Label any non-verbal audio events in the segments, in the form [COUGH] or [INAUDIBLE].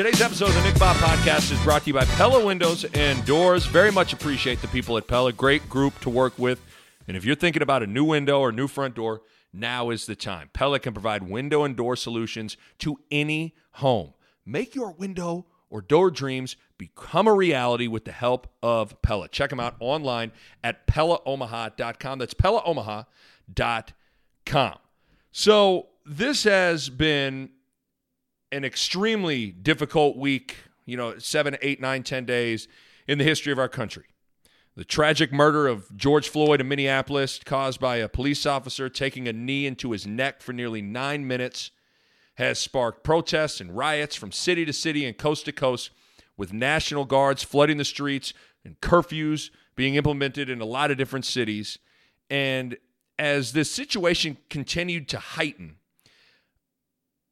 Today's episode of the Nick Bob Podcast is brought to you by Pella Windows and Doors. Very much appreciate the people at Pella. Great group to work with. And if you're thinking about a new window or new front door, now is the time. Pella can provide window and door solutions to any home. Make your window or door dreams become a reality with the help of Pella. Check them out online at PellaOmaha.com. That's PellaOmaha.com. So this has been an extremely difficult week, you know, seven, eight, nine, ten days in the history of our country. The tragic murder of George Floyd in Minneapolis, caused by a police officer taking a knee into his neck for nearly nine minutes, has sparked protests and riots from city to city and coast to coast, with National Guards flooding the streets and curfews being implemented in a lot of different cities. And as this situation continued to heighten,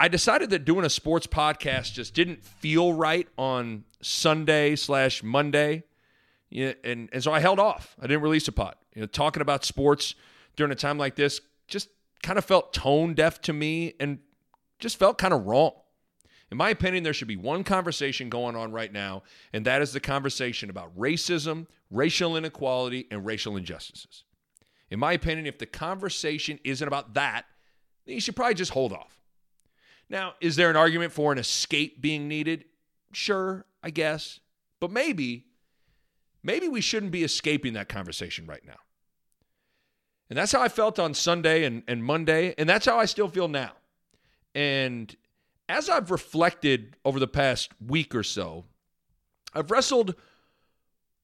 I decided that doing a sports podcast just didn't feel right on Sunday slash Monday. And, and so I held off. I didn't release a pod. You know, talking about sports during a time like this just kind of felt tone deaf to me and just felt kind of wrong. In my opinion, there should be one conversation going on right now, and that is the conversation about racism, racial inequality, and racial injustices. In my opinion, if the conversation isn't about that, then you should probably just hold off. Now, is there an argument for an escape being needed? Sure, I guess. But maybe, maybe we shouldn't be escaping that conversation right now. And that's how I felt on Sunday and, and Monday. And that's how I still feel now. And as I've reflected over the past week or so, I've wrestled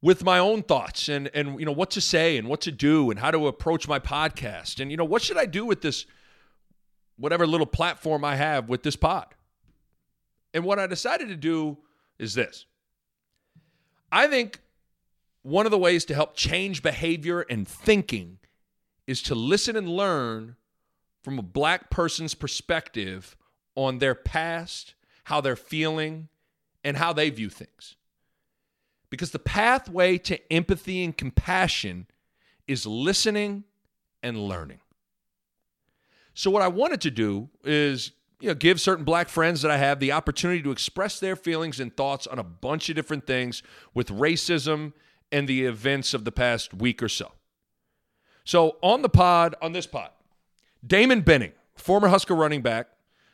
with my own thoughts and and you know what to say and what to do and how to approach my podcast and you know what should I do with this whatever little platform I have with this pod. And what I decided to do is this I think one of the ways to help change behavior and thinking is to listen and learn from a black person's perspective on their past, how they're feeling, and how they view things. Because the pathway to empathy and compassion is listening and learning. So what I wanted to do is you know, give certain black friends that I have the opportunity to express their feelings and thoughts on a bunch of different things with racism and the events of the past week or so. So on the pod, on this pod, Damon Benning, former Husker running back,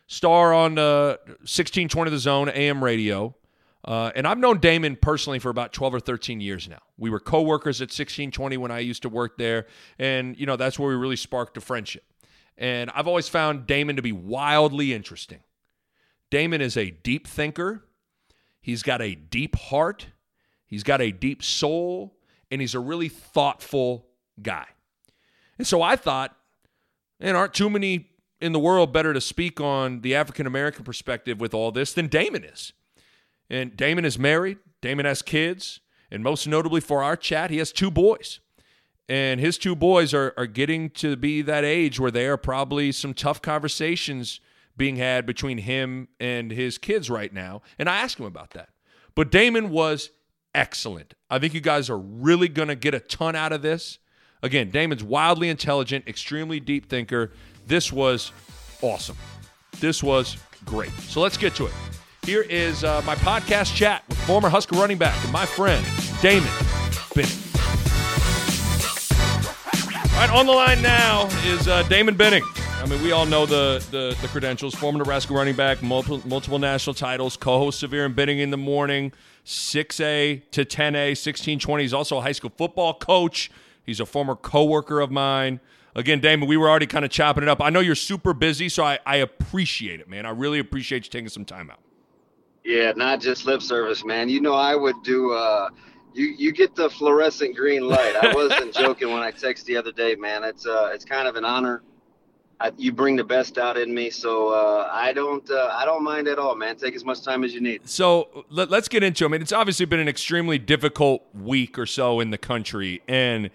star on uh, 1620 The Zone AM radio. Uh, and I've known Damon personally for about 12 or 13 years now. We were co-workers at 1620 when I used to work there. And, you know, that's where we really sparked a friendship. And I've always found Damon to be wildly interesting. Damon is a deep thinker, he's got a deep heart, he's got a deep soul, and he's a really thoughtful guy. And so I thought, and aren't too many in the world better to speak on the African American perspective with all this than Damon is. And Damon is married, Damon has kids, and most notably for our chat, he has two boys. And his two boys are, are getting to be that age where there are probably some tough conversations being had between him and his kids right now. And I asked him about that. But Damon was excellent. I think you guys are really going to get a ton out of this. Again, Damon's wildly intelligent, extremely deep thinker. This was awesome. This was great. So let's get to it. Here is uh, my podcast chat with former Husker running back and my friend, Damon Benning. Right, on the line now is uh, Damon Benning. I mean, we all know the, the, the credentials. Former Nebraska running back, multiple, multiple national titles, co-host Severe and Benning in the morning, 6A to 10A, 1620. He's also a high school football coach. He's a former coworker of mine. Again, Damon, we were already kind of chopping it up. I know you're super busy, so I, I appreciate it, man. I really appreciate you taking some time out. Yeah, not just lip service, man. You know, I would do uh, – you you get the fluorescent green light. I wasn't joking when I texted the other day, man. It's uh it's kind of an honor I, you bring the best out in me. So uh, I don't uh, I don't mind at all, man. Take as much time as you need. So let, us get into. I mean, it's obviously been an extremely difficult week or so in the country, and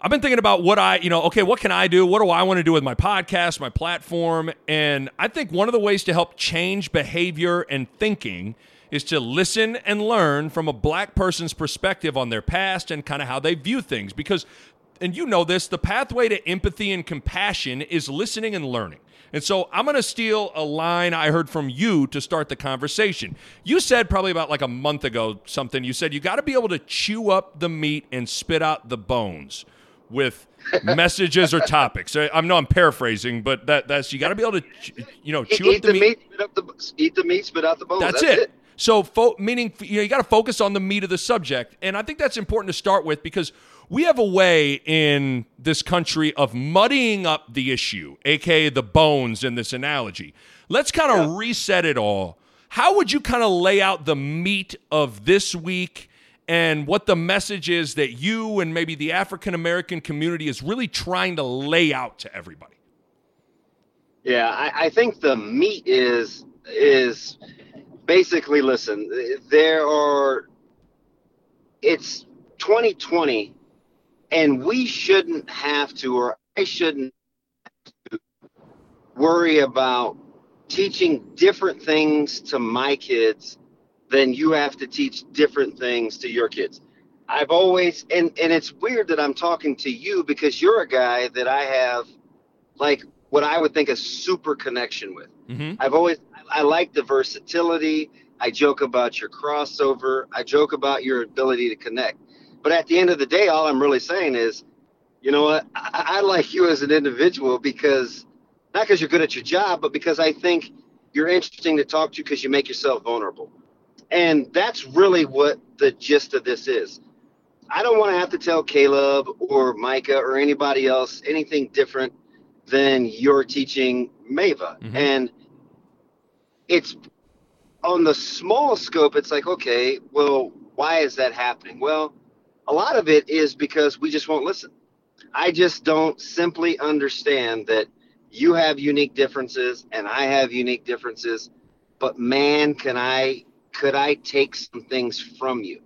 I've been thinking about what I, you know, okay, what can I do? What do I want to do with my podcast, my platform? And I think one of the ways to help change behavior and thinking is to listen and learn from a black person's perspective on their past and kind of how they view things. Because and you know this, the pathway to empathy and compassion is listening and learning. And so I'm going to steal a line I heard from you to start the conversation. You said probably about like a month ago something. You said you got to be able to chew up the meat and spit out the bones with [LAUGHS] messages or topics. I, know I'm paraphrasing, but that that's you got to be able to you know chew eat up the, the meat, spit up the eat the meat, spit out the bones. That's, that's it. it. So, fo- meaning you know you got to focus on the meat of the subject, and I think that's important to start with because we have a way in this country of muddying up the issue, aka the bones in this analogy. Let's kind of yeah. reset it all. How would you kind of lay out the meat of this week and what the message is that you and maybe the African American community is really trying to lay out to everybody? Yeah, I, I think the meat is is basically listen, there are it's 2020 and we shouldn't have to, or I shouldn't worry about teaching different things to my kids than you have to teach different things to your kids. I've always, and, and it's weird that I'm talking to you because you're a guy that I have like what I would think a super connection with. Mm-hmm. I've always, I like the versatility. I joke about your crossover. I joke about your ability to connect. But at the end of the day, all I'm really saying is, you know what? I, I like you as an individual because not because you're good at your job, but because I think you're interesting to talk to because you make yourself vulnerable. And that's really what the gist of this is. I don't want to have to tell Caleb or Micah or anybody else anything different than you're teaching Mava. Mm-hmm. And it's on the small scope, it's like, okay, well, why is that happening? Well, a lot of it is because we just won't listen. I just don't simply understand that you have unique differences and I have unique differences, but man, can I could I take some things from you?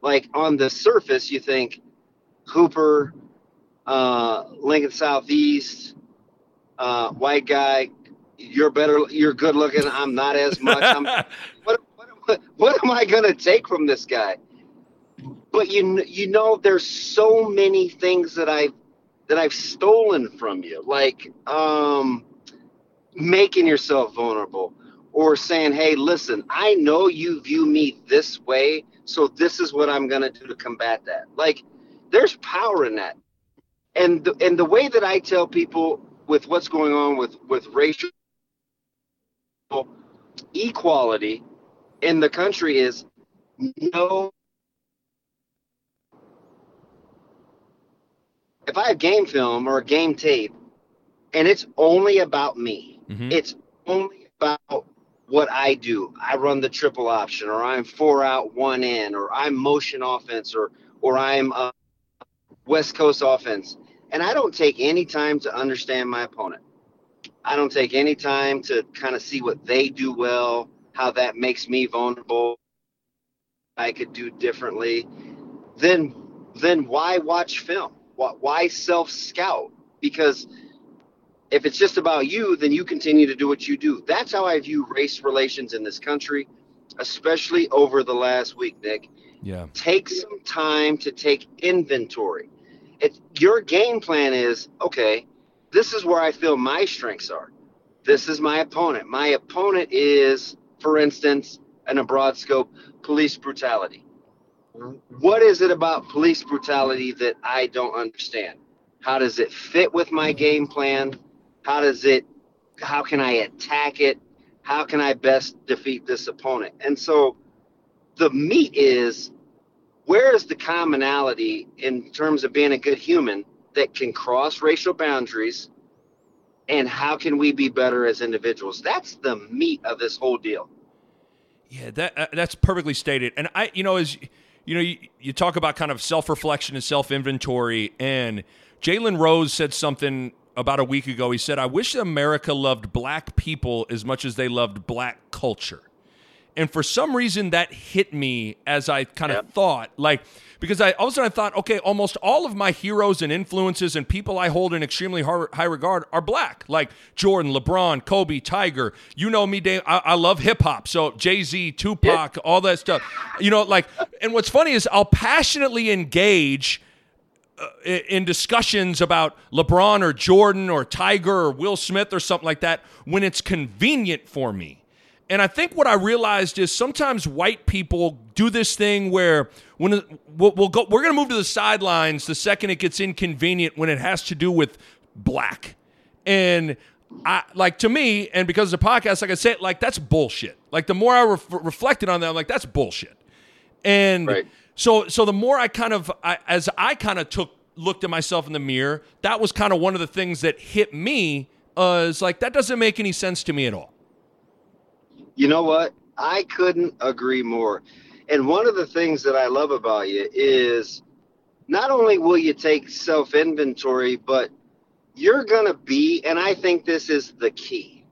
Like on the surface, you think Hooper, uh, Lincoln Southeast, uh, white guy, you're better, you're good looking. I'm not as much. I'm, [LAUGHS] what, what, what am I going to take from this guy? but you you know there's so many things that I've that I've stolen from you, like um, making yourself vulnerable or saying, "Hey, listen, I know you view me this way, so this is what I'm going to do to combat that." Like there's power in that. And the, and the way that I tell people with what's going on with with racial equality in the country is no if I have game film or a game tape and it's only about me, mm-hmm. it's only about what I do. I run the triple option, or I'm four out, one in, or I'm motion offense, or or I'm a West Coast offense, and I don't take any time to understand my opponent. I don't take any time to kind of see what they do well, how that makes me vulnerable. I could do differently. Then, then why watch film? Why self scout? Because if it's just about you, then you continue to do what you do. That's how I view race relations in this country, especially over the last week, Nick. Yeah. Take some time to take inventory. It, your game plan is okay, this is where I feel my strengths are. This is my opponent. My opponent is, for instance, in a broad scope, police brutality what is it about police brutality that I don't understand? How does it fit with my game plan? How does it how can I attack it? How can I best defeat this opponent? And so the meat is where is the commonality in terms of being a good human that can cross racial boundaries and how can we be better as individuals? That's the meat of this whole deal. Yeah, that uh, that's perfectly stated. And I you know as you know, you, you talk about kind of self reflection and self inventory, and Jalen Rose said something about a week ago. He said, "I wish America loved black people as much as they loved black culture." And for some reason, that hit me as I kind of thought, like, because I all of a sudden I thought, okay, almost all of my heroes and influences and people I hold in extremely high regard are black, like Jordan, LeBron, Kobe, Tiger. You know me, Dave. I, I love hip hop, so Jay Z, Tupac, yeah. all that stuff. You know, like, and what's funny is I'll passionately engage. Uh, in discussions about LeBron or Jordan or Tiger or Will Smith or something like that when it's convenient for me. And I think what I realized is sometimes white people do this thing where when we'll, we'll go, we're going to move to the sidelines the second it gets inconvenient when it has to do with black. And I like to me, and because of the podcast, like I said, like that's bullshit. Like the more I re- reflected on that, I'm like that's bullshit. And right. so, so the more I kind of, I, as I kind of took looked at myself in the mirror, that was kind of one of the things that hit me. Uh, is like that doesn't make any sense to me at all. You know what? I couldn't agree more. And one of the things that I love about you is not only will you take self inventory, but you're going to be, and I think this is the key,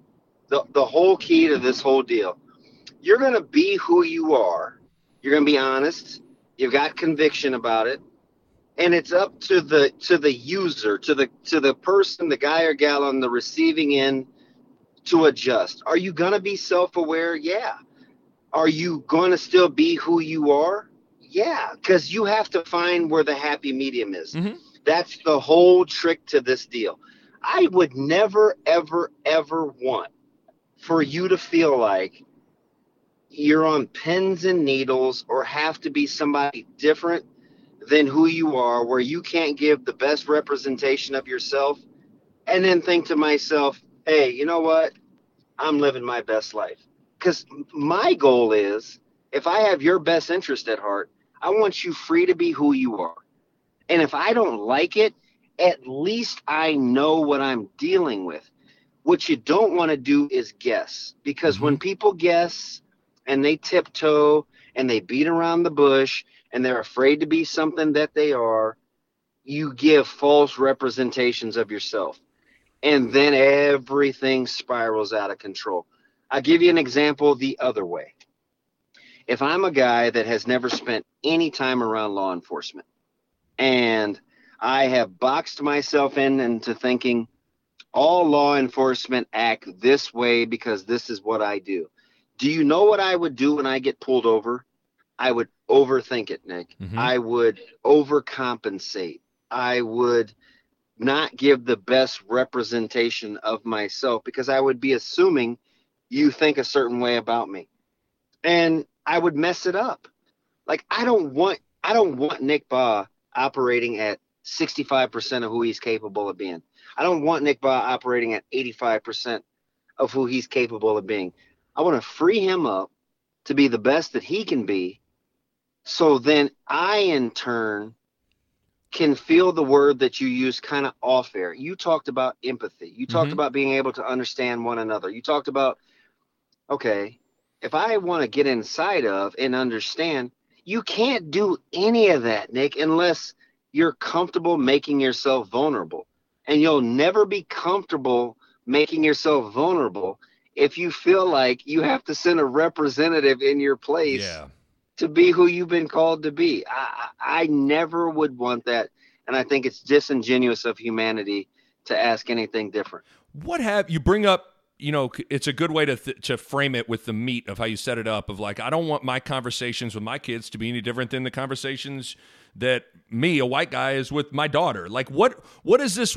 the, the whole key to this whole deal. You're going to be who you are. You're going to be honest. You've got conviction about it. And it's up to the to the user, to the to the person, the guy or gal on the receiving end to adjust. Are you going to be self aware? Yeah. Are you going to still be who you are? Yeah, because you have to find where the happy medium is. Mm-hmm. That's the whole trick to this deal. I would never, ever, ever want for you to feel like you're on pins and needles or have to be somebody different than who you are, where you can't give the best representation of yourself, and then think to myself, hey, you know what? I'm living my best life. Because my goal is if I have your best interest at heart, I want you free to be who you are. And if I don't like it, at least I know what I'm dealing with. What you don't want to do is guess. Because mm-hmm. when people guess and they tiptoe and they beat around the bush and they're afraid to be something that they are, you give false representations of yourself and then everything spirals out of control. I'll give you an example the other way. If I'm a guy that has never spent any time around law enforcement and I have boxed myself in into thinking all law enforcement act this way because this is what I do. Do you know what I would do when I get pulled over? I would overthink it, Nick. Mm-hmm. I would overcompensate. I would not give the best representation of myself because I would be assuming you think a certain way about me. And I would mess it up. Like I don't want I don't want Nick Bahe operating at 65% of who he's capable of being. I don't want Nick Bahe operating at 85% of who he's capable of being. I want to free him up to be the best that he can be. So then I in turn can feel the word that you use kind of off air. You talked about empathy. You talked mm-hmm. about being able to understand one another. You talked about, okay, if I want to get inside of and understand, you can't do any of that, Nick, unless you're comfortable making yourself vulnerable. And you'll never be comfortable making yourself vulnerable if you feel like you have to send a representative in your place. Yeah to be who you've been called to be. I, I never would want that. And I think it's disingenuous of humanity to ask anything different. What have you bring up? You know, it's a good way to th- to frame it with the meat of how you set it up. Of like, I don't want my conversations with my kids to be any different than the conversations that me, a white guy, is with my daughter. Like, what what is this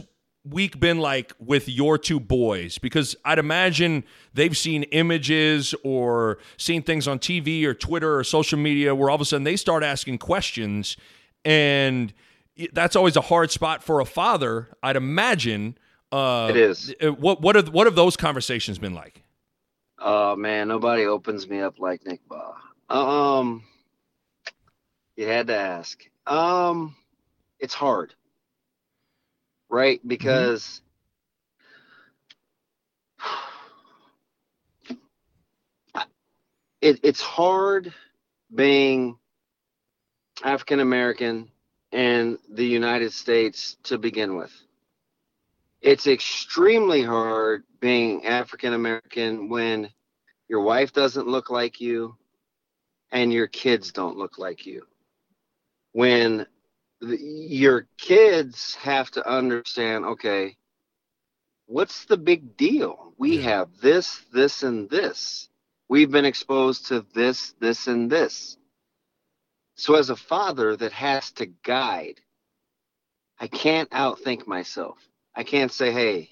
week been like with your two boys? Because I'd imagine they've seen images or seen things on TV or Twitter or social media where all of a sudden they start asking questions. And that's always a hard spot for a father, I'd imagine. Uh, it is. Uh, what what have what have those conversations been like? Oh man, nobody opens me up like Nick Bahe. Um, you had to ask. Um, it's hard right? Mm-hmm. Because mm-hmm. [SIGHS] it, it's hard being African American in the United States to begin with. it's extremely hard being African American when your wife doesn't look like you and your kids don't look like you. When the, your kids have to understand, okay, what's the big deal? We have this, this, and this. We've been exposed to this, this, and this. So, as a father that has to guide, I can't outthink myself. I can't say, hey,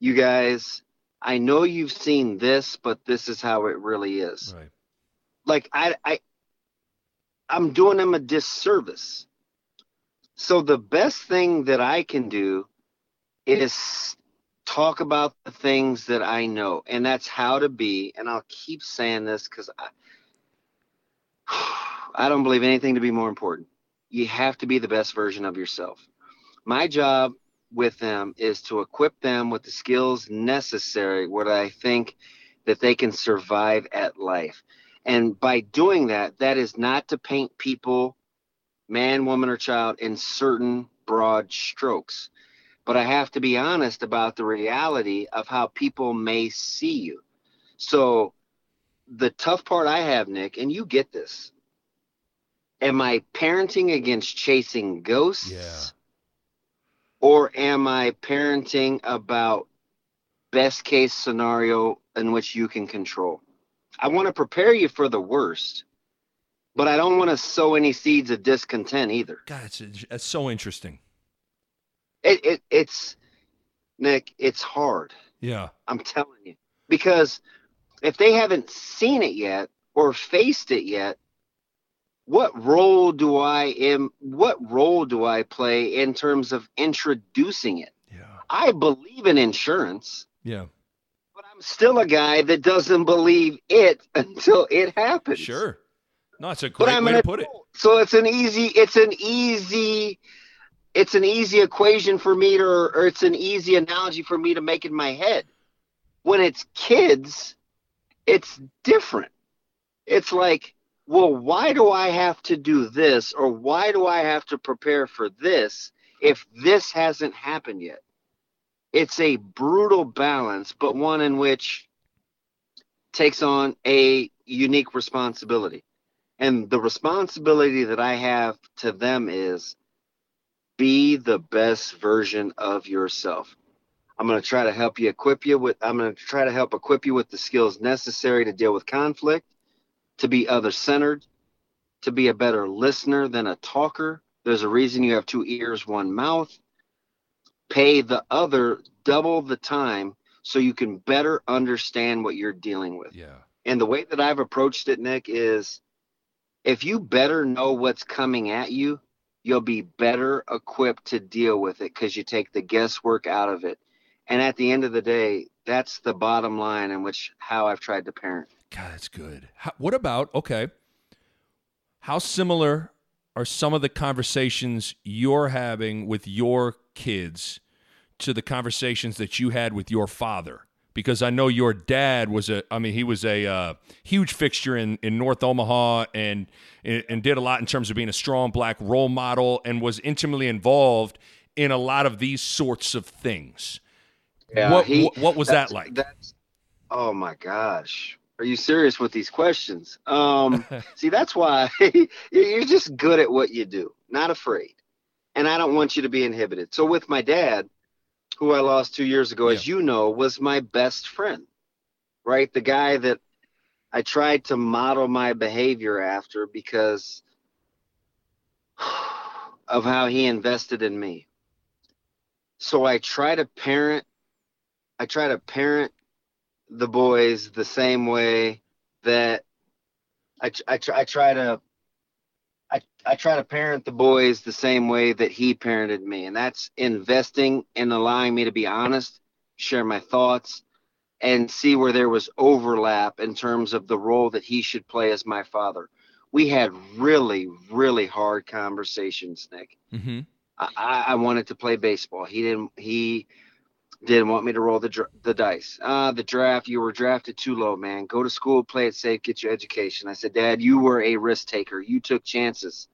you guys, I know you've seen this, but this is how it really is. Right. Like I I I'm doing them a disservice. So the best thing that I can do is talk about the things that I know, and that's how to be. And I'll keep saying this because I, [SIGHS] I don't believe anything to be more important. You have to be the best version of yourself. My job with them is to equip them with the skills necessary what I think that they can survive at life. And by doing that, that is not to paint people, man, woman, or child, in certain broad strokes. But I have to be honest about the reality of how people may see you. So, the tough part I have, Nick, and you get this. Am I parenting against chasing ghosts? Yeah. Or am I parenting about best case scenario in which you can control? I want to prepare you for the worst, but I don't want to sow any seeds of discontent either. God, it's, it's so interesting. It, it it's Nick, it's hard. Yeah. I'm telling you. Because if they haven't seen it yet or faced it yet, what role do I am what role do I play in terms of introducing it? Yeah. I believe in insurance, Yeah. Still a guy that doesn't believe it [LAUGHS] until it happens. Sure. No, it's a great way to put it. So it's an easy it's an easy it's an easy equation for me to or it's an easy analogy for me to make in my head. When it's kids, it's different. It's like, well, why do I have to do this or why do I have to prepare for this if this hasn't happened yet? It's a brutal balance, but one in which takes on a unique responsibility. And the responsibility that I have to them is be the best version of yourself. I'm going to try to help you equip you with I'm going to try to help equip you with the skills necessary to deal with conflict, to be other centered, to be a better listener than a talker. There's a reason you have two ears, one mouth. Pay the other double the time so you can better understand what you're dealing with. Yeah. And the way that I've approached it, Nick, is if you better know what's coming at you, you'll be better equipped to deal with it because you take the guesswork out of it. And at the end of the day, that's the bottom line in which how I've tried to parent. God, that's good. How, what about okay? How similar are some of the conversations you're having with your kids to the conversations that you had with your father? Because I know your dad was a, I mean, he was a uh, huge fixture in, in North Omaha and and did a lot in terms of being a strong black role model and was intimately involved in a lot of these sorts of things. what, he- what what was that like? Oh my gosh. Are you serious with these questions? Um, [LAUGHS] see, that's why [LAUGHS] you're just good at what you do, not afraid. And I don't want you to be inhibited. So with my dad, who I lost two years ago, as you know, was my best friend, right? The guy that I tried to model my behavior after because [SIGHS] of how he invested in me. So I try to parent I try to parent the boys the same way that I, I, I try to I, I try to parent the boys the same way that he parented me and that's investing in allowing me to be honest share my thoughts and see where there was overlap in terms of the role that he should play as my father we had really really hard conversations nick mm-hmm. I, I I wanted to play baseball. He didn't. He didn't want me to roll the dr- the dice. Uh, the draft. You were drafted too low, man. Go to school, play it safe, get your education. I said, Dad, you were a risk taker. You took chances.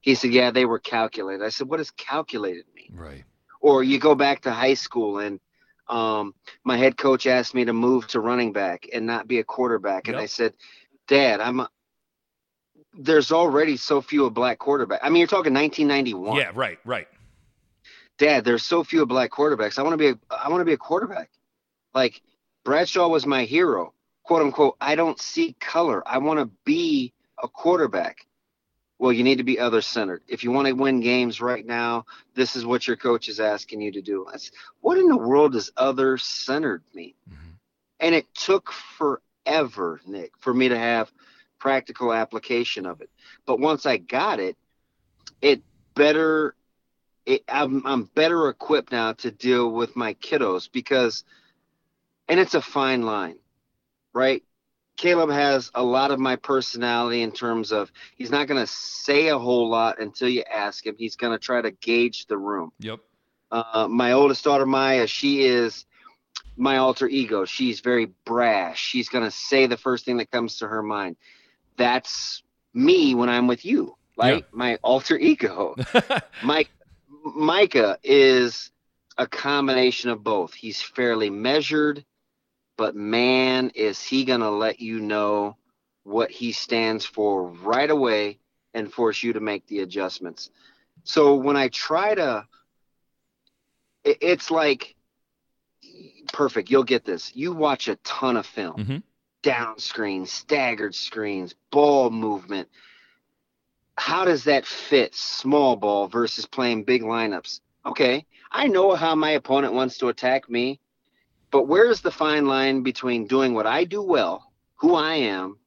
He said, Yeah, they were calculated. I said, What does calculated mean? Right. Or you go back to high school and um, my head coach asked me to move to running back and not be a quarterback, and Yep. I said, "Dad, I'm." A, there's already so few of black quarterbacks. I mean, you're talking 1991. Yeah, right, right. Dad, there's so few black quarterbacks. I want to be a I want to be a quarterback. Like Bradshaw was my hero, quote unquote. I don't see color. I want to be a quarterback. Well, you need to be other centered. If you want to win games right now, this is what your coach is asking you to do. That's, what in the world does other centered mean? Mhm. And it took forever, Nick, for me to have practical application of it. But once I got it, it better it, I'm, I'm better equipped now to deal with my kiddos because, and it's a fine line, right? Caleb has a lot of my personality in terms of he's not going to say a whole lot until you ask him. He's going to try to gauge the room. Yep. Uh, my oldest daughter, Maya, she is my alter ego. She's very brash. She's going to say the first thing that comes to her mind. That's me when I'm with you, right? My alter ego. [LAUGHS] Mike Micah is a combination of both. He's fairly measured, but man, is he going to let you know what he stands for right away and force you to make the adjustments. So when I try to, it- it's like perfect. You'll get this. You watch a ton of film, Mhm. down screens, staggered screens, ball movement. How does that fit small ball versus playing big lineups? Okay, I know how my opponent wants to attack me, but where's the fine line between doing what I do well, who I am,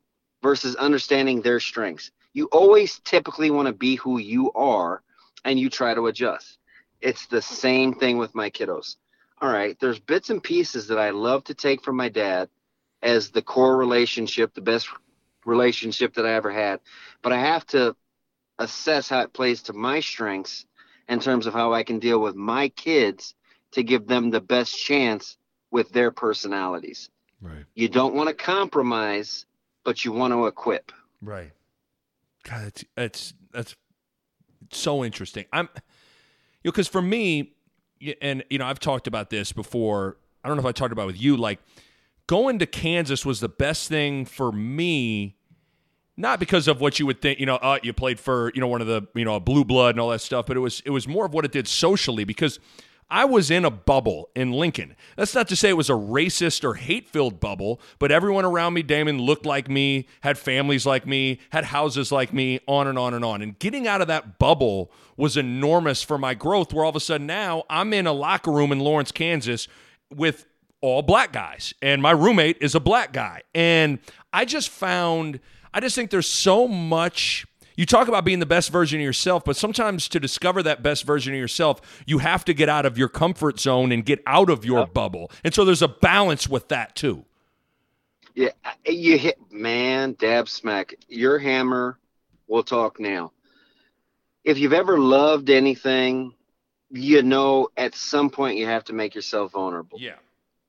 versus understanding their strengths? You always typically want to be who you are and you try to adjust. It's the same thing with my kiddos. All right, there's bits and pieces that I love to take from my dad as the core relationship, the best relationship that I ever had, but I have to assess how it plays to my strengths in terms of how I can deal with my kids to give them the best chance with their personalities. Right. You don't want to compromise, but you want to equip. Right. God, it's it's that's so interesting. I'm, you know, because for me, and you know, I've talked about this before. I don't know if I talked about it with you. Like going to Kansas was the best thing for me, not because of what you would think. You know, uh, you played for you know one of the you know blue blood and all that stuff, but it was it was more of what it did socially because. I was in a bubble in Lincoln. That's not to say it was a racist or hate filled bubble, but everyone around me, Damon, looked like me, had families like me, had houses like me, on and on and on. And getting out of that bubble was enormous for my growth, where all of a sudden now I'm in a locker room in Lawrence, Kansas with all black guys, and my roommate is a black guy. And I just found, I just think there's so much you talk about being the best version of yourself, but sometimes to discover that best version of yourself, you have to get out of your comfort zone and get out of your bubble. And so there's a balance with that too. Yeah, you hit man, dab smack. Your hammer we'll talk now. If you've ever loved anything, you know at some point you have to make yourself vulnerable. Yeah.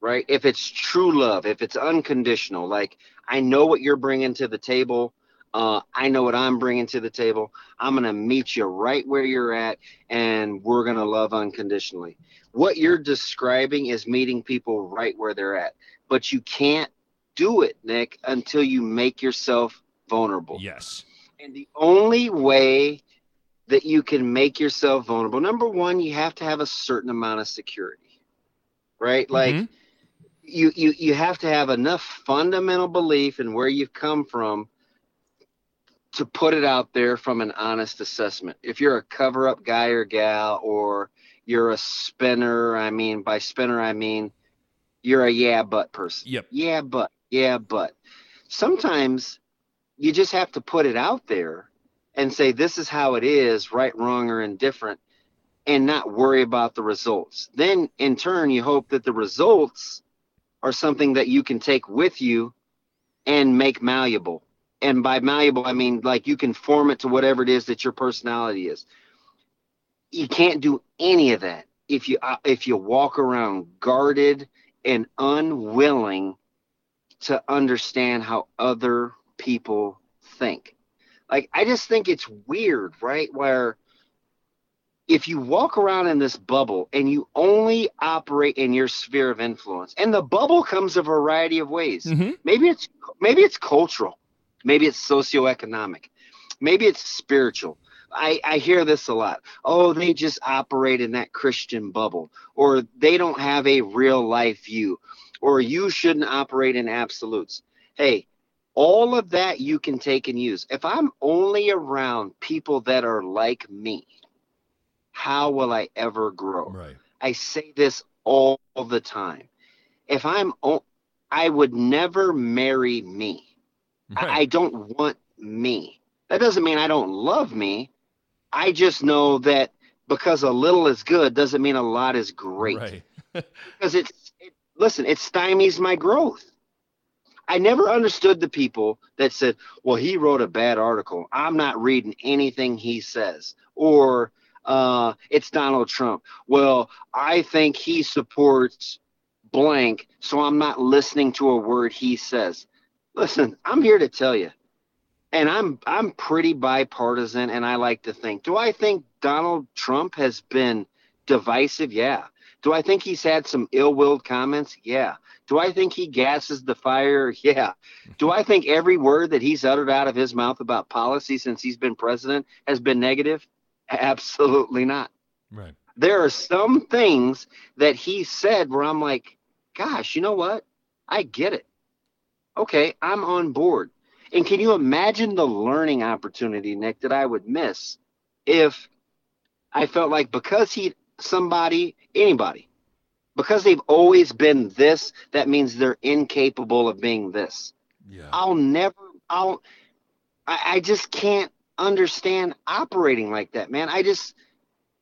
right? If it's true love, if it's unconditional, like I know what you're bringing to the table, uh, I know what I'm bringing to the table. I'm gonna meet you right where you're at, and we're gonna love unconditionally. What you're describing is meeting people right where they're at, but you can't do it, Nick, until you make yourself vulnerable. Yes. And the only way that you can make yourself vulnerable, number one, you have to have a certain amount of security, right? Like Mhm. You, you, you have to have enough fundamental belief in where you've come from to put it out there from an honest assessment. If you're a cover up guy or gal, or you're a spinner, I mean, by spinner, I mean you're a yeah, but person. Yep. Yeah, but, yeah, but. Sometimes you just have to put it out there and say, this is how it is, right, wrong, or indifferent, and not worry about the results. Then, in turn, you hope that the results are something that you can take with you and make malleable. And by malleable, I mean like you can form it to whatever it is that your personality is. You can't do any of that if you uh, if you walk around guarded and unwilling to understand how other people think. Like I just think it's weird, right? Where if you walk around in this bubble and you only operate in your sphere of influence, and the bubble comes a variety of ways. Mm-hmm. Maybe it's maybe it's cultural, maybe it's socioeconomic, maybe it's spiritual. I, I hear this a lot. Oh, they just operate in that Christian bubble, or they don't have a real life view, or you shouldn't operate in absolutes. Hey, all of that you can take and use. If I'm only around people that are like me, how will I ever grow? Right. I say this all the time. If I'm, I would never marry me. I, I don't want me. That doesn't mean I don't love me. I just know that because a little is good doesn't mean a lot is great. Right. [LAUGHS] Because it's, it, listen, it stymies my growth. I never understood the people that said, well, he wrote a bad article. I'm not reading anything he says. Or uh, it's Donald Trump. Well, I think he supports blank, so I'm not listening to a word he says. Listen, I'm here to tell you, and I'm I'm pretty bipartisan, and I like to think. Do I think Donald Trump has been divisive? Yeah. Do I think he's had some ill-willed comments? Yeah. Do I think he gasses the fire? [LAUGHS] Yeah. Do I think every word that he's uttered out of his mouth about policy since he's been president has been negative? [LAUGHS] Absolutely not. Right. There are some things that he said where I'm like, gosh, you know what? I get it. Okay, I'm on board. And can you imagine the learning opportunity, Nick, that I would miss if I felt like because he, somebody, anybody, because they've always been this, that means they're incapable of being this. Yeah. I'll never, I'll, I, I just can't understand operating like that, man. I just,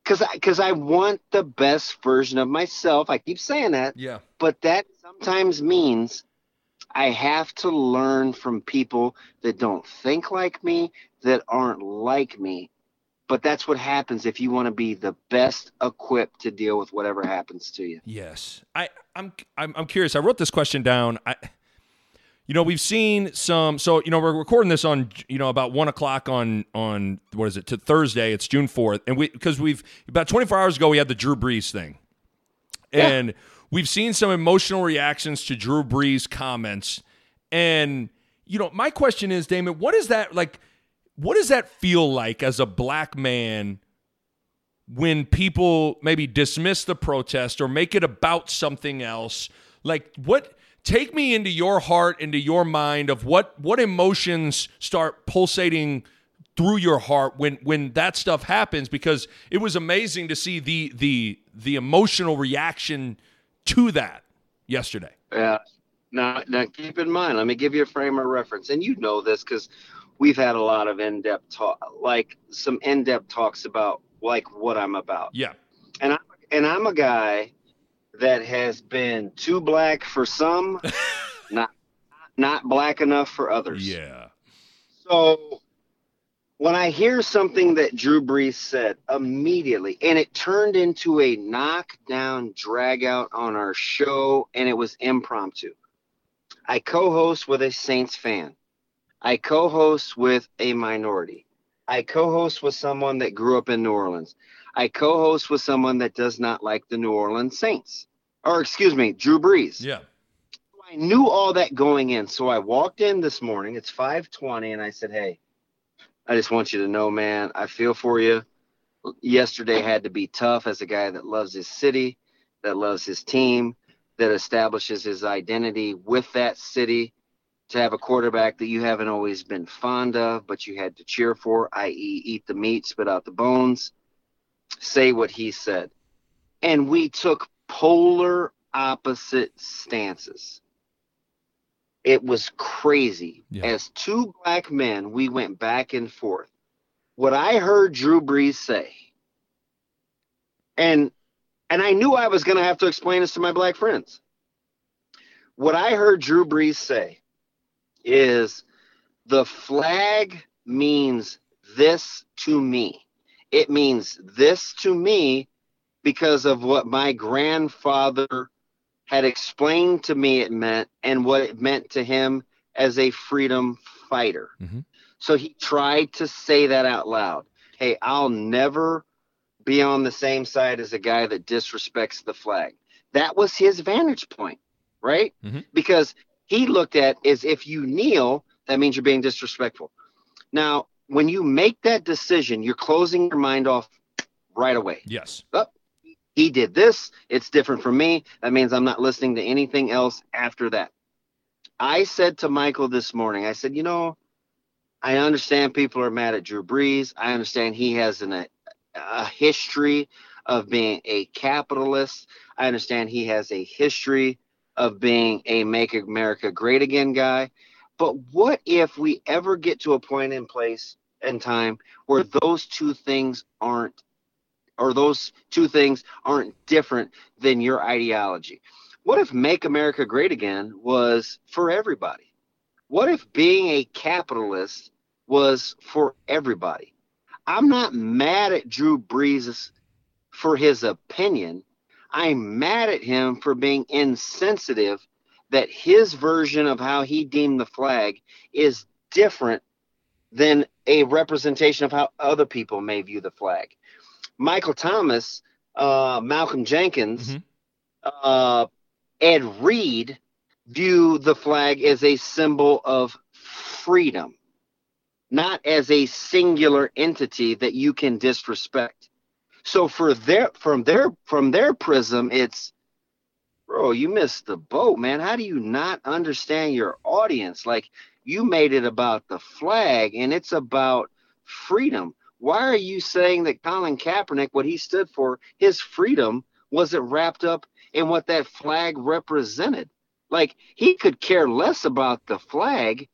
cause I, cause I want the best version of myself. I keep saying that, Yeah. but that sometimes means I have to learn from people that don't think like me, that aren't like me. But that's what happens if you want to be the best equipped to deal with whatever happens to you. Yes, I, I'm, I'm, I'm curious. I wrote this question down. I, you know, we've seen some. So, you know, we're recording this on, you know, about one o'clock on on what is it? To Thursday. It's June fourth, and we because we've about 24 hours ago we had the Drew Brees thing, and we've seen some emotional reactions to Drew Brees comments, and you know, my question is, Damon, what is that like? What does that feel like as a black man? when people maybe dismiss the protest or make it about something else like what take me into your heart into your mind of what what emotions start pulsating through your heart when when that stuff happens because it was amazing to see the the the emotional reaction to that yesterday Yeah. Now, now keep in mind, let me give you a frame of reference. And you know this because we've had a lot of in depth talk, like some in depth talks about like what I'm about. yeah And, I, and I'm a guy that has been too black for some, [LAUGHS] not not black enough for others. yeah So when I hear something that Drew Brees said immediately, and it turned into a knockdown drag out on our show, and it was impromptu. I co host with a Saints fan, I co host with a minority, I co host with someone that grew up in New Orleans, I co host with someone that does not like the New Orleans Saints, or excuse me, Drew Brees. yeah I knew all that going in. So I walked in this morning. It's 5:20 and I said, "Hey, I just want you to know, man, I feel for you. Yesterday had to be tough as a guy that loves his city, that loves his team, that establishes his identity with that city to have a quarterback that you haven't always been fond of, but you had to cheer for, i.e., eat the meat, spit out the bones, say what he said. And we took polar opposite stances. It was crazy. Yeah. As two black men, we went back and forth. What I heard Drew Brees say, and and I knew I was going to have to explain this to my black friends. What I heard Drew Brees say is the flag means this to me. It means this to me because of what my grandfather had explained to me it meant and what it meant to him as a freedom fighter. Mhm. So he tried to say that out loud. Hey, I'll never be on the same side as a guy that disrespects the flag. That was his vantage point, right? Mhm. Because he looked at as if you kneel, that means you're being disrespectful. Now, when you make that decision, you're closing your mind off right away. Yes. Oh, he did this, it's different for me. That means I'm not listening to anything else after that. I said to Michael this morning, I said, you know, I understand people are mad at Drew Brees. I understand he has an, a, a history of being a capitalist. I understand he has a history of being a make America great again guy. But what if we ever get to a point in place and time where those two things aren't, or those two things aren't different than your ideology? What if make America great again was for everybody? What if being a capitalist was for everybody? I'm not mad at Drew Brees for his opinion. I'm mad at him for being insensitive that his version of how he deemed the flag is different than a representation of how other people may view the flag. Michael Thomas, uh, Malcolm Jenkins, Mhm. uh, Ed Reed view the flag as a symbol of freedom, not as a singular entity that you can disrespect. So for their from their from their prism, it's bro, you missed the boat, man. How do you not understand your audience? Like you made it about the flag and it's about freedom. Why are you saying that Colin Kaepernick, what he stood for, his freedom wasn't wrapped up in what that flag represented? Like he could care less about the flag.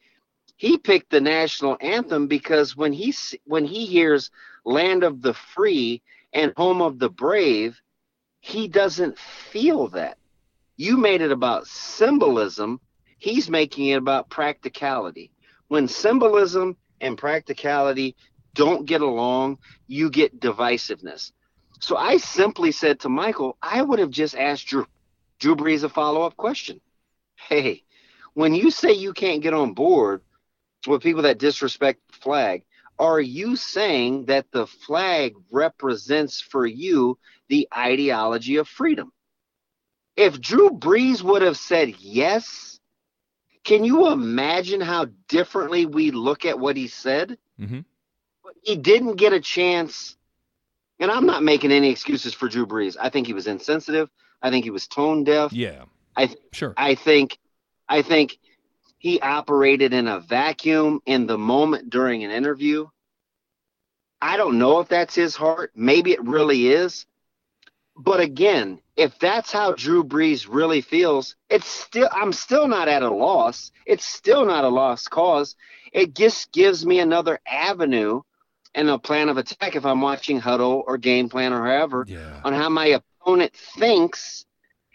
He picked the national anthem because when he when he hears "Land of the Free" and "Home of the Brave," he doesn't feel that. You made it about symbolism. He's making it about practicality. When symbolism and practicality don't get along, you get divisiveness. So I simply said to Michael, I would have just asked Drew, Drew Brees a follow up question. Hey, when you say you can't get on board with people that disrespect the flag, are you saying that the flag represents for you the ideology of freedom? If Drew Brees would have said yes, can you imagine how differently we look at what he said? Mm-hmm. But he didn't get a chance. And I'm not making any excuses for Drew Brees. I think he was insensitive. I think he was tone deaf. Yeah. I th- Sure. I think I think he operated in a vacuum in the moment during an interview. I don't know if that's his heart. Maybe it really is. But again, if that's how Drew Brees really feels, it's still I'm still not at a loss. It's still not a lost cause. It just gives me another avenue and a plan of attack if I'm watching huddle or game plan or however yeah. on how my opponent thinks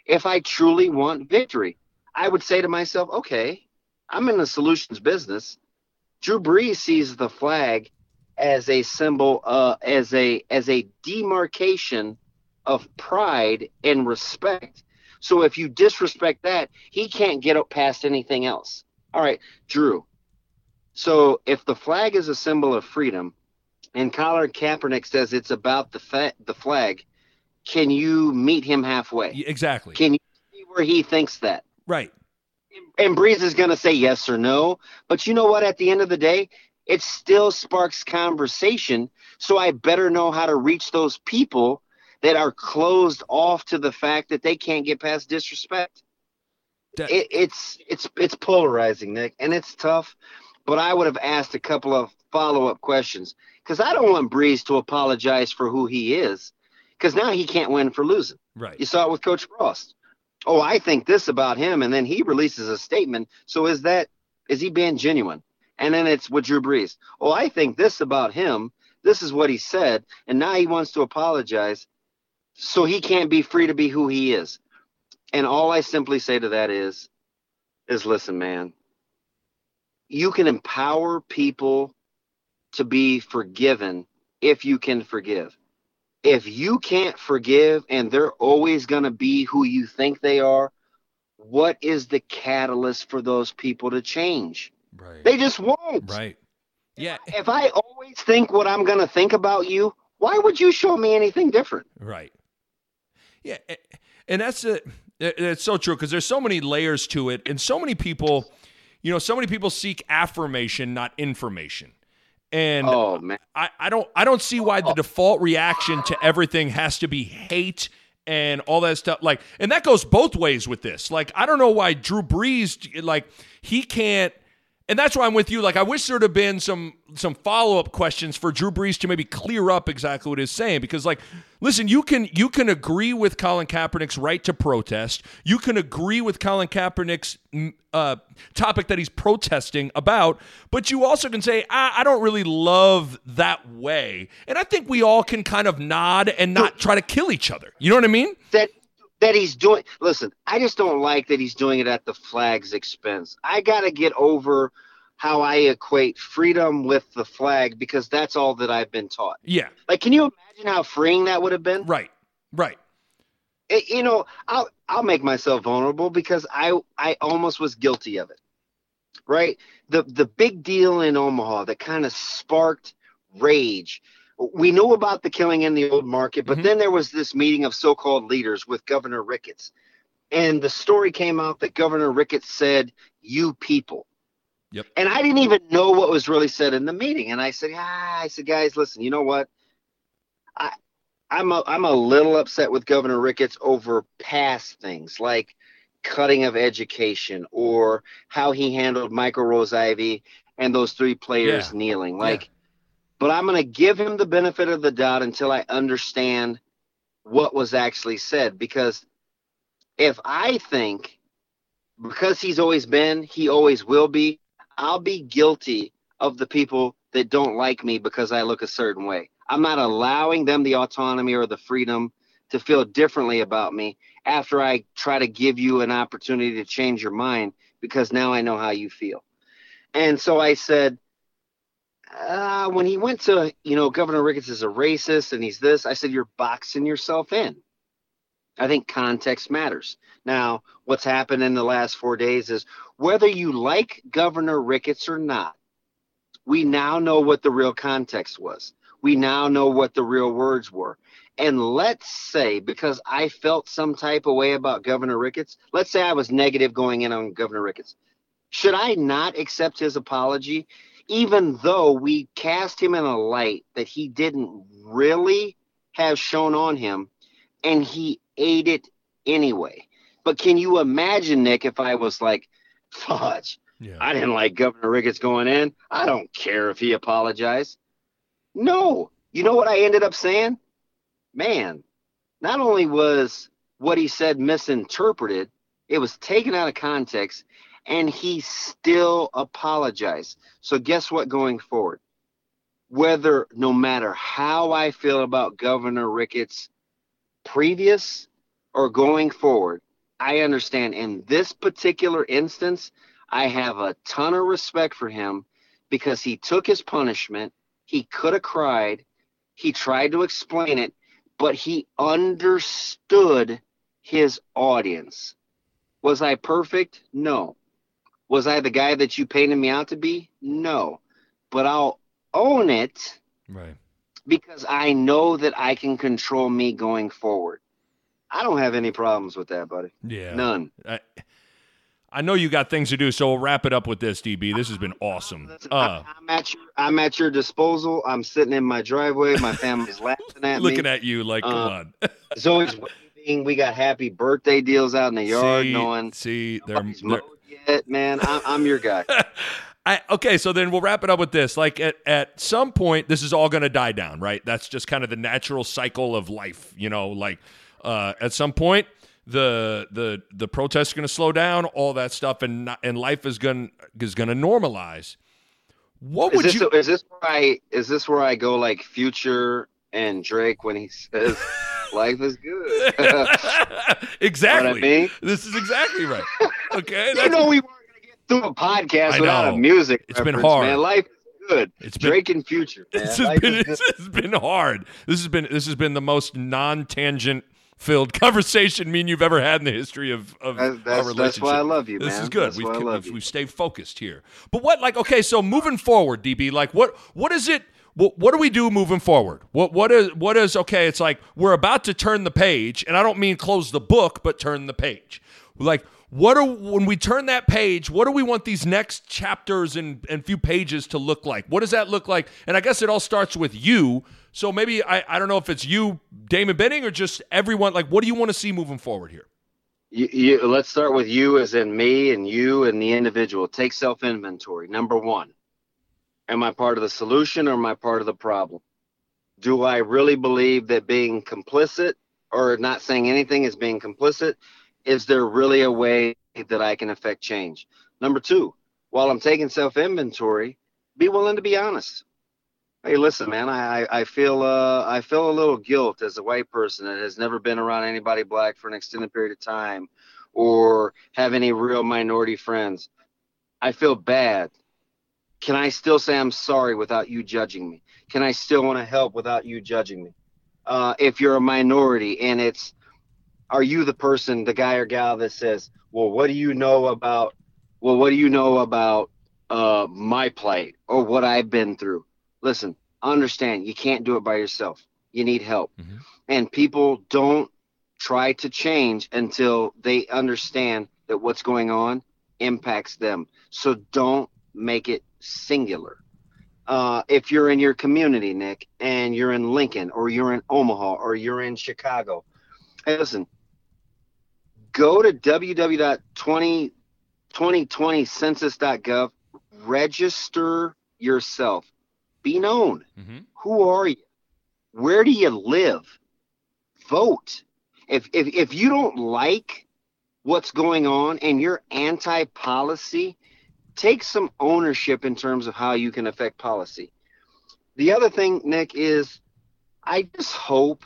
if I truly want victory. I would say to myself, okay, I'm in the solutions business. Drew Brees sees the flag as a symbol, uh, as a as a demarcation of pride and respect. So if you disrespect that, he can't get up past anything else. All right, Drew. So if the flag is a symbol of freedom, and Colin Kaepernick says it's about the fa- the flag, can you meet him halfway? Exactly. Can you see where he thinks that? right. And Brees is going to say yes or no. But you know what? At the end of the day, it still sparks conversation. So I better know how to reach those people that are closed off to the fact that they can't get past disrespect. That- It, it's it's it's polarizing, Nick, and it's tough. But I would have asked a couple of follow up questions because I don't want Brees to apologize for who he is because now he can't win for losing. right. You saw it with Coach Frost. Oh, I think this about him, and then he releases a statement. So is that is he being genuine? And then it's with Drew Brees. Oh, I think this about him. This is what he said, and now he wants to apologize. So he can't be free to be who he is. And all I simply say to that is, is listen, man. You can empower people to be forgiven if you can forgive if you can't forgive and they're always going to be who you think they are, what is the catalyst for those people to change? Right. They just won't. right. Yeah. If I always think what I'm going to think about you, Why would you show me anything different? Right. Yeah, and that's it. It's so true because there's so many layers to it, and so many people, you know, so many people seek affirmation, not information. And oh man, I, I don't I don't see why the oh. default reaction to everything has to be hate and all that stuff. Like, and that goes both ways with this. Like, I don't know why Drew Brees like he can't and that's why I'm with you. Like, I wish there'd have been some some follow up questions for Drew Brees to maybe clear up exactly what he's saying. Because, like, listen, you can you can agree with Colin Kaepernick's right to protest. You can agree with Colin Kaepernick's mm, uh, topic that he's protesting about, but you also can say, I, I don't really love that way. And I think we all can kind of nod and not try to kill each other. You know what I mean? That that he's doing. Listen, I just don't like that he's doing it at the flag's expense. I got to get over how I equate freedom with the flag because that's all that I've been taught. Yeah. Like, can you imagine how freeing that would have been? Right. Right. It, you know, I'll I'll make myself vulnerable because I I almost was guilty of it. Right. The the big deal in Omaha that kind of sparked rage we knew about the killing in the old market, but mm-hmm. then there was this meeting of so called leaders with Governor Ricketts. And the story came out that Governor Ricketts said, You people. Yep. And I didn't even know what was really said in the meeting. And I said, ah, I said, guys, listen, you know what? I I'm a I'm a little upset with Governor Ricketts over past things like cutting of education or how he handled Michael Rose Ivey and those three players yeah. kneeling. Like yeah but I'm going to give him the benefit of the doubt until I understand what was actually said. Because if I think because he's always been, he always will be, I'll be guilty of the people that don't like me because I look a certain way. I'm not allowing them the autonomy or the freedom to feel differently about me after I try to give you an opportunity to change your mind because now I know how you feel. And so I said, uh, when he went to, you know, Governor Ricketts is a racist and he's this, I said, you're boxing yourself in. I think context matters. Now, what's happened in the last four days is whether you like Governor Ricketts or not, we now know what the real context was. We now know what the real words were. And let's say, because I felt some type of way about Governor Ricketts, let's say I was negative going in on Governor Ricketts. Should I not accept his apology even though we cast him in a light that he didn't really have shown on him, and he ate it anyway. But can you imagine, Nick, if I was like, fudge, yeah. I didn't like Governor Ricketts going in. I don't care if he apologized. No. You know what I ended up saying? Man, not only was what he said misinterpreted, it was taken out of context and he still apologized. So, guess what going forward? Whether no matter how I feel about Governor Ricketts previous or going forward, I understand in this particular instance, I have a ton of respect for him because he took his punishment. He could have cried. He tried to explain it, but he understood his audience. Was I perfect? No. Was I the guy that you painted me out to be? No. But I'll own it. Right. Because I know that I can control me going forward. I don't have any problems with that, buddy. Yeah. None. I, I know you got things to do, so we'll wrap it up with this, DB. This has been awesome. Uh, I'm, at your, I'm at your disposal. I'm sitting in my driveway. My family's [LAUGHS] laughing at looking me. Looking at you like, come uh, on. Zoe's waving. We got happy birthday deals out in the yard. See, knowing see, they're, they're it, man. I'm, I'm your guy. [LAUGHS] I, okay, so then we'll wrap it up with this. Like at, at some point, this is all going to die down, right? That's just kind of the natural cycle of life, you know. Like uh, at some point, the the the protests going to slow down, all that stuff, and not, and life is going is going to normalize. What would is this, you? Is this where I is this where I go like Future and Drake when he says [LAUGHS] life is good? [LAUGHS] exactly. I mean? This is exactly right. Okay. you know we weren't gonna get through a podcast without a music. It's been hard. Man. Life is good. It's Drake been, and Future. [LAUGHS] Man. This has been [LAUGHS] this has been hard. This has been this has been the most non-tangent filled [LAUGHS] conversation me and you've ever had in the history of, of that's, that's, our relationship. That's why I love you, this man. is good. We've, why I love we've, we've stayed focused here. But what like okay, so moving forward, DB, like what what is it what, what do we do moving forward? What what is what is okay? It's like we're about to turn the page, and I don't mean close the book, but turn the page. Like what are when we turn that page? What do we want these next chapters and and few pages to look like? What does that look like? And I guess it all starts with you. So maybe I I don't know if it's you, Damon Benning, or just everyone. Like, what do you want to see moving forward here? You, you, let's start with you as in me and you and the individual. Take self inventory. Number one, am I part of the solution or am I part of the problem? Do I really believe that being complicit or not saying anything is being complicit? Is there really a way that I can affect change? Number two, while I'm taking self inventory, be willing to be honest. Hey, listen, man, I, I feel uh, I feel a little guilt as a white person that has never been around anybody black for an extended period of time, or have any real minority friends. I feel bad. Can I still say I'm sorry without you judging me? Can I still want to help without you judging me? Uh, if you're a minority and it's, are you the person, the guy or gal that says, well, what do you know about, well, what do you know about uh, my plight or what I've been through? listen, understand you can't do it by yourself. You need help. Mm-hmm. And people don't try to change until they understand that what's going on impacts them. So don't make it singular. Uh, if you're in your community, Nick, and you're in Lincoln or you're in Omaha or you're in Chicago, hey, listen, go to www.2020census.gov, register yourself be known. Mm-hmm. Who are you? Where do you live? Vote. If, if if you don't like what's going on and you're anti-policy, take some ownership in terms of how you can affect policy. The other thing, Nick, is I just hope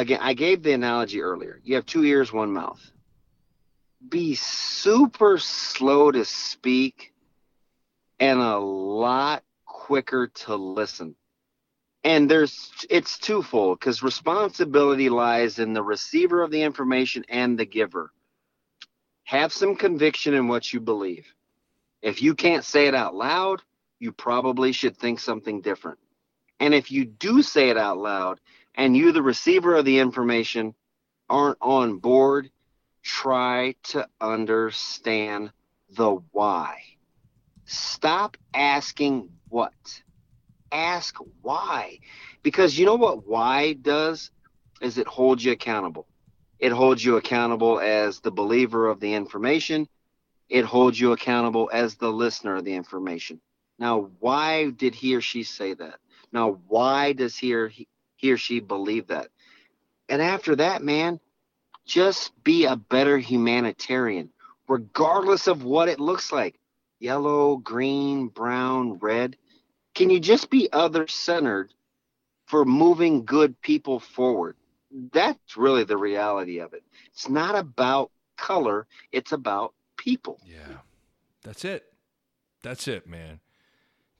again, I gave the analogy earlier. You have two ears, one mouth. Be super slow to speak and a lot quicker to listen. And there's it's twofold because responsibility lies in the receiver of the information and the giver. Have some conviction in what you believe. If you can't say it out loud, you probably should think something different. And if you do say it out loud and you, the receiver of the information, aren't on board, try to understand the why. Stop asking what. Ask why. Because you know what why does? Is it holds you accountable. It holds you accountable as the believer of the information. It holds you accountable as the listener of the information. Now, why did he or she say that? Now, why does he or he, he or she believe that? And after that, man, just be a better humanitarian, regardless of what it looks like yellow, green, brown, red. Can you just be other centered for moving good people forward? That's really the reality of it. It's not about color, it's about people. Yeah. That's it. That's it, man.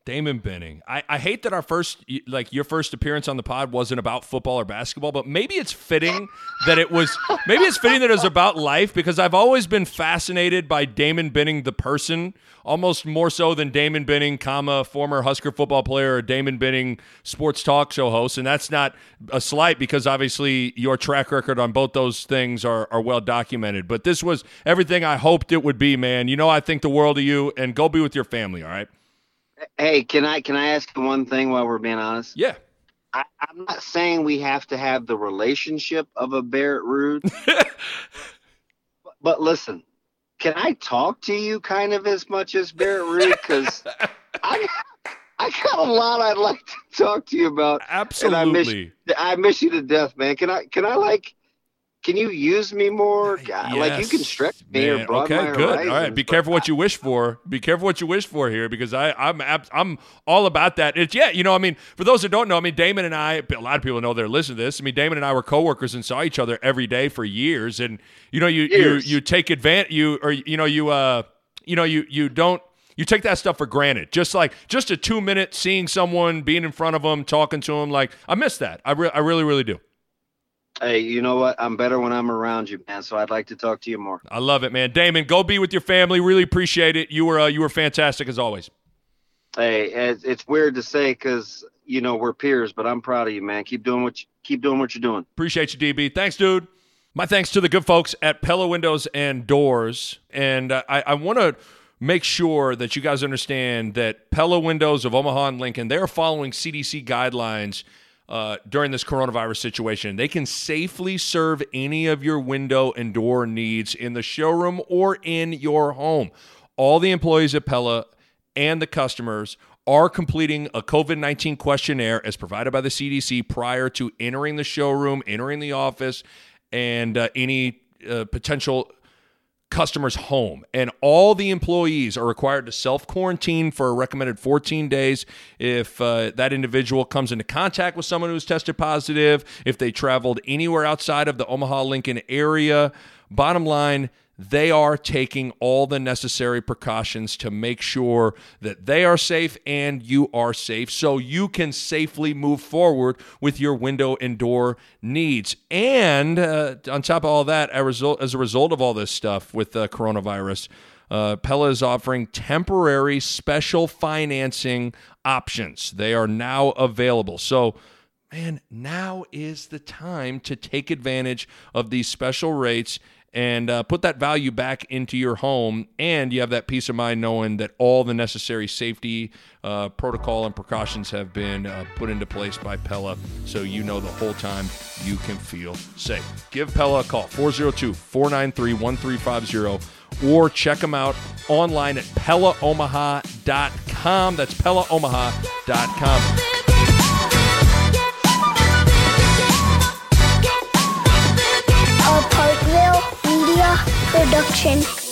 Damon Benning. I, I hate that our first, like your first appearance on the pod wasn't about football or basketball, but maybe it's fitting that it was, maybe it's fitting that it was about life because I've always been fascinated by Damon Benning, the person, almost more so than Damon Benning, comma, former Husker football player or Damon Benning, sports talk show host. And that's not a slight because obviously your track record on both those things are, are well documented. But this was everything I hoped it would be, man. You know, I think the world of you and go be with your family, all right? Hey, can I can I ask one thing while we're being honest? Yeah. I, am not saying we have to have the relationship of a Barrett Ruud. [LAUGHS] but, but, listen, can I talk to you kind of as much as Barrett Ruud? Because I I got a lot I'd like to talk to you about. Absolutely. I miss, I miss you to death, man. Can I can I like can you use me more? yes, like you can stretch me man. or broaden okay, my good. All right, be careful what you wish for. Be careful what you wish for here, because I, I'm I'm all about that. It's yeah, you know, I mean, for those that don't know, I mean, Damon and I, a lot of people know they're listening to this. I mean, Damon and I were coworkers and saw each other every day for years, and you know, you years. you you take advantage, you or you know, you uh, you know, you you don't you take that stuff for granted. Just like just a two minute seeing someone, being in front of them, talking to them. Like I miss that. I re- I really really do. Hey, you know what? I'm better when I'm around you, man. So I'd like to talk to you more. I love it, man. Damon, go be with your family. Really appreciate it. You were uh, you were fantastic as always. Hey, it's, weird to say because you know we're peers, but I'm proud of you, man. Keep doing what you, keep doing what you're doing. Appreciate you, DB. Thanks, dude. My thanks to the good folks at Pella Windows and Doors, and uh, I, I want to make sure that you guys understand that Pella Windows of Omaha and Lincoln they are following CDC guidelines. Uh, during this coronavirus situation. They can safely serve any of your window and door needs in the showroom or in your home. All the employees at Pella and the customers are completing a COVID 19 questionnaire as provided by the CDC prior to entering the showroom, entering the office, and uh, any uh, potential customer's home. And all the employees are required to self quarantine for a recommended 14 days if uh, that individual comes into contact with someone who's tested positive, if they traveled anywhere outside of the Omaha Lincoln area. Bottom line, they are taking all the necessary precautions to make sure that they are safe and you are safe so you can safely move forward with your window and door needs. And uh, on top of all that, as a result, of all this stuff with the coronavirus, uh, Pella is offering temporary special financing options. They are now available. So, man, now is the time to take advantage of these special rates and uh, put that value back into your home. And you have that peace of mind knowing that all the necessary safety uh, protocol and precautions have been uh, put into place by Pella. So you know the whole time you can feel safe. Give Pella a call, 402 493 1350, or check them out online at PellaOmaha.com. That's PellaOmaha.com. Production.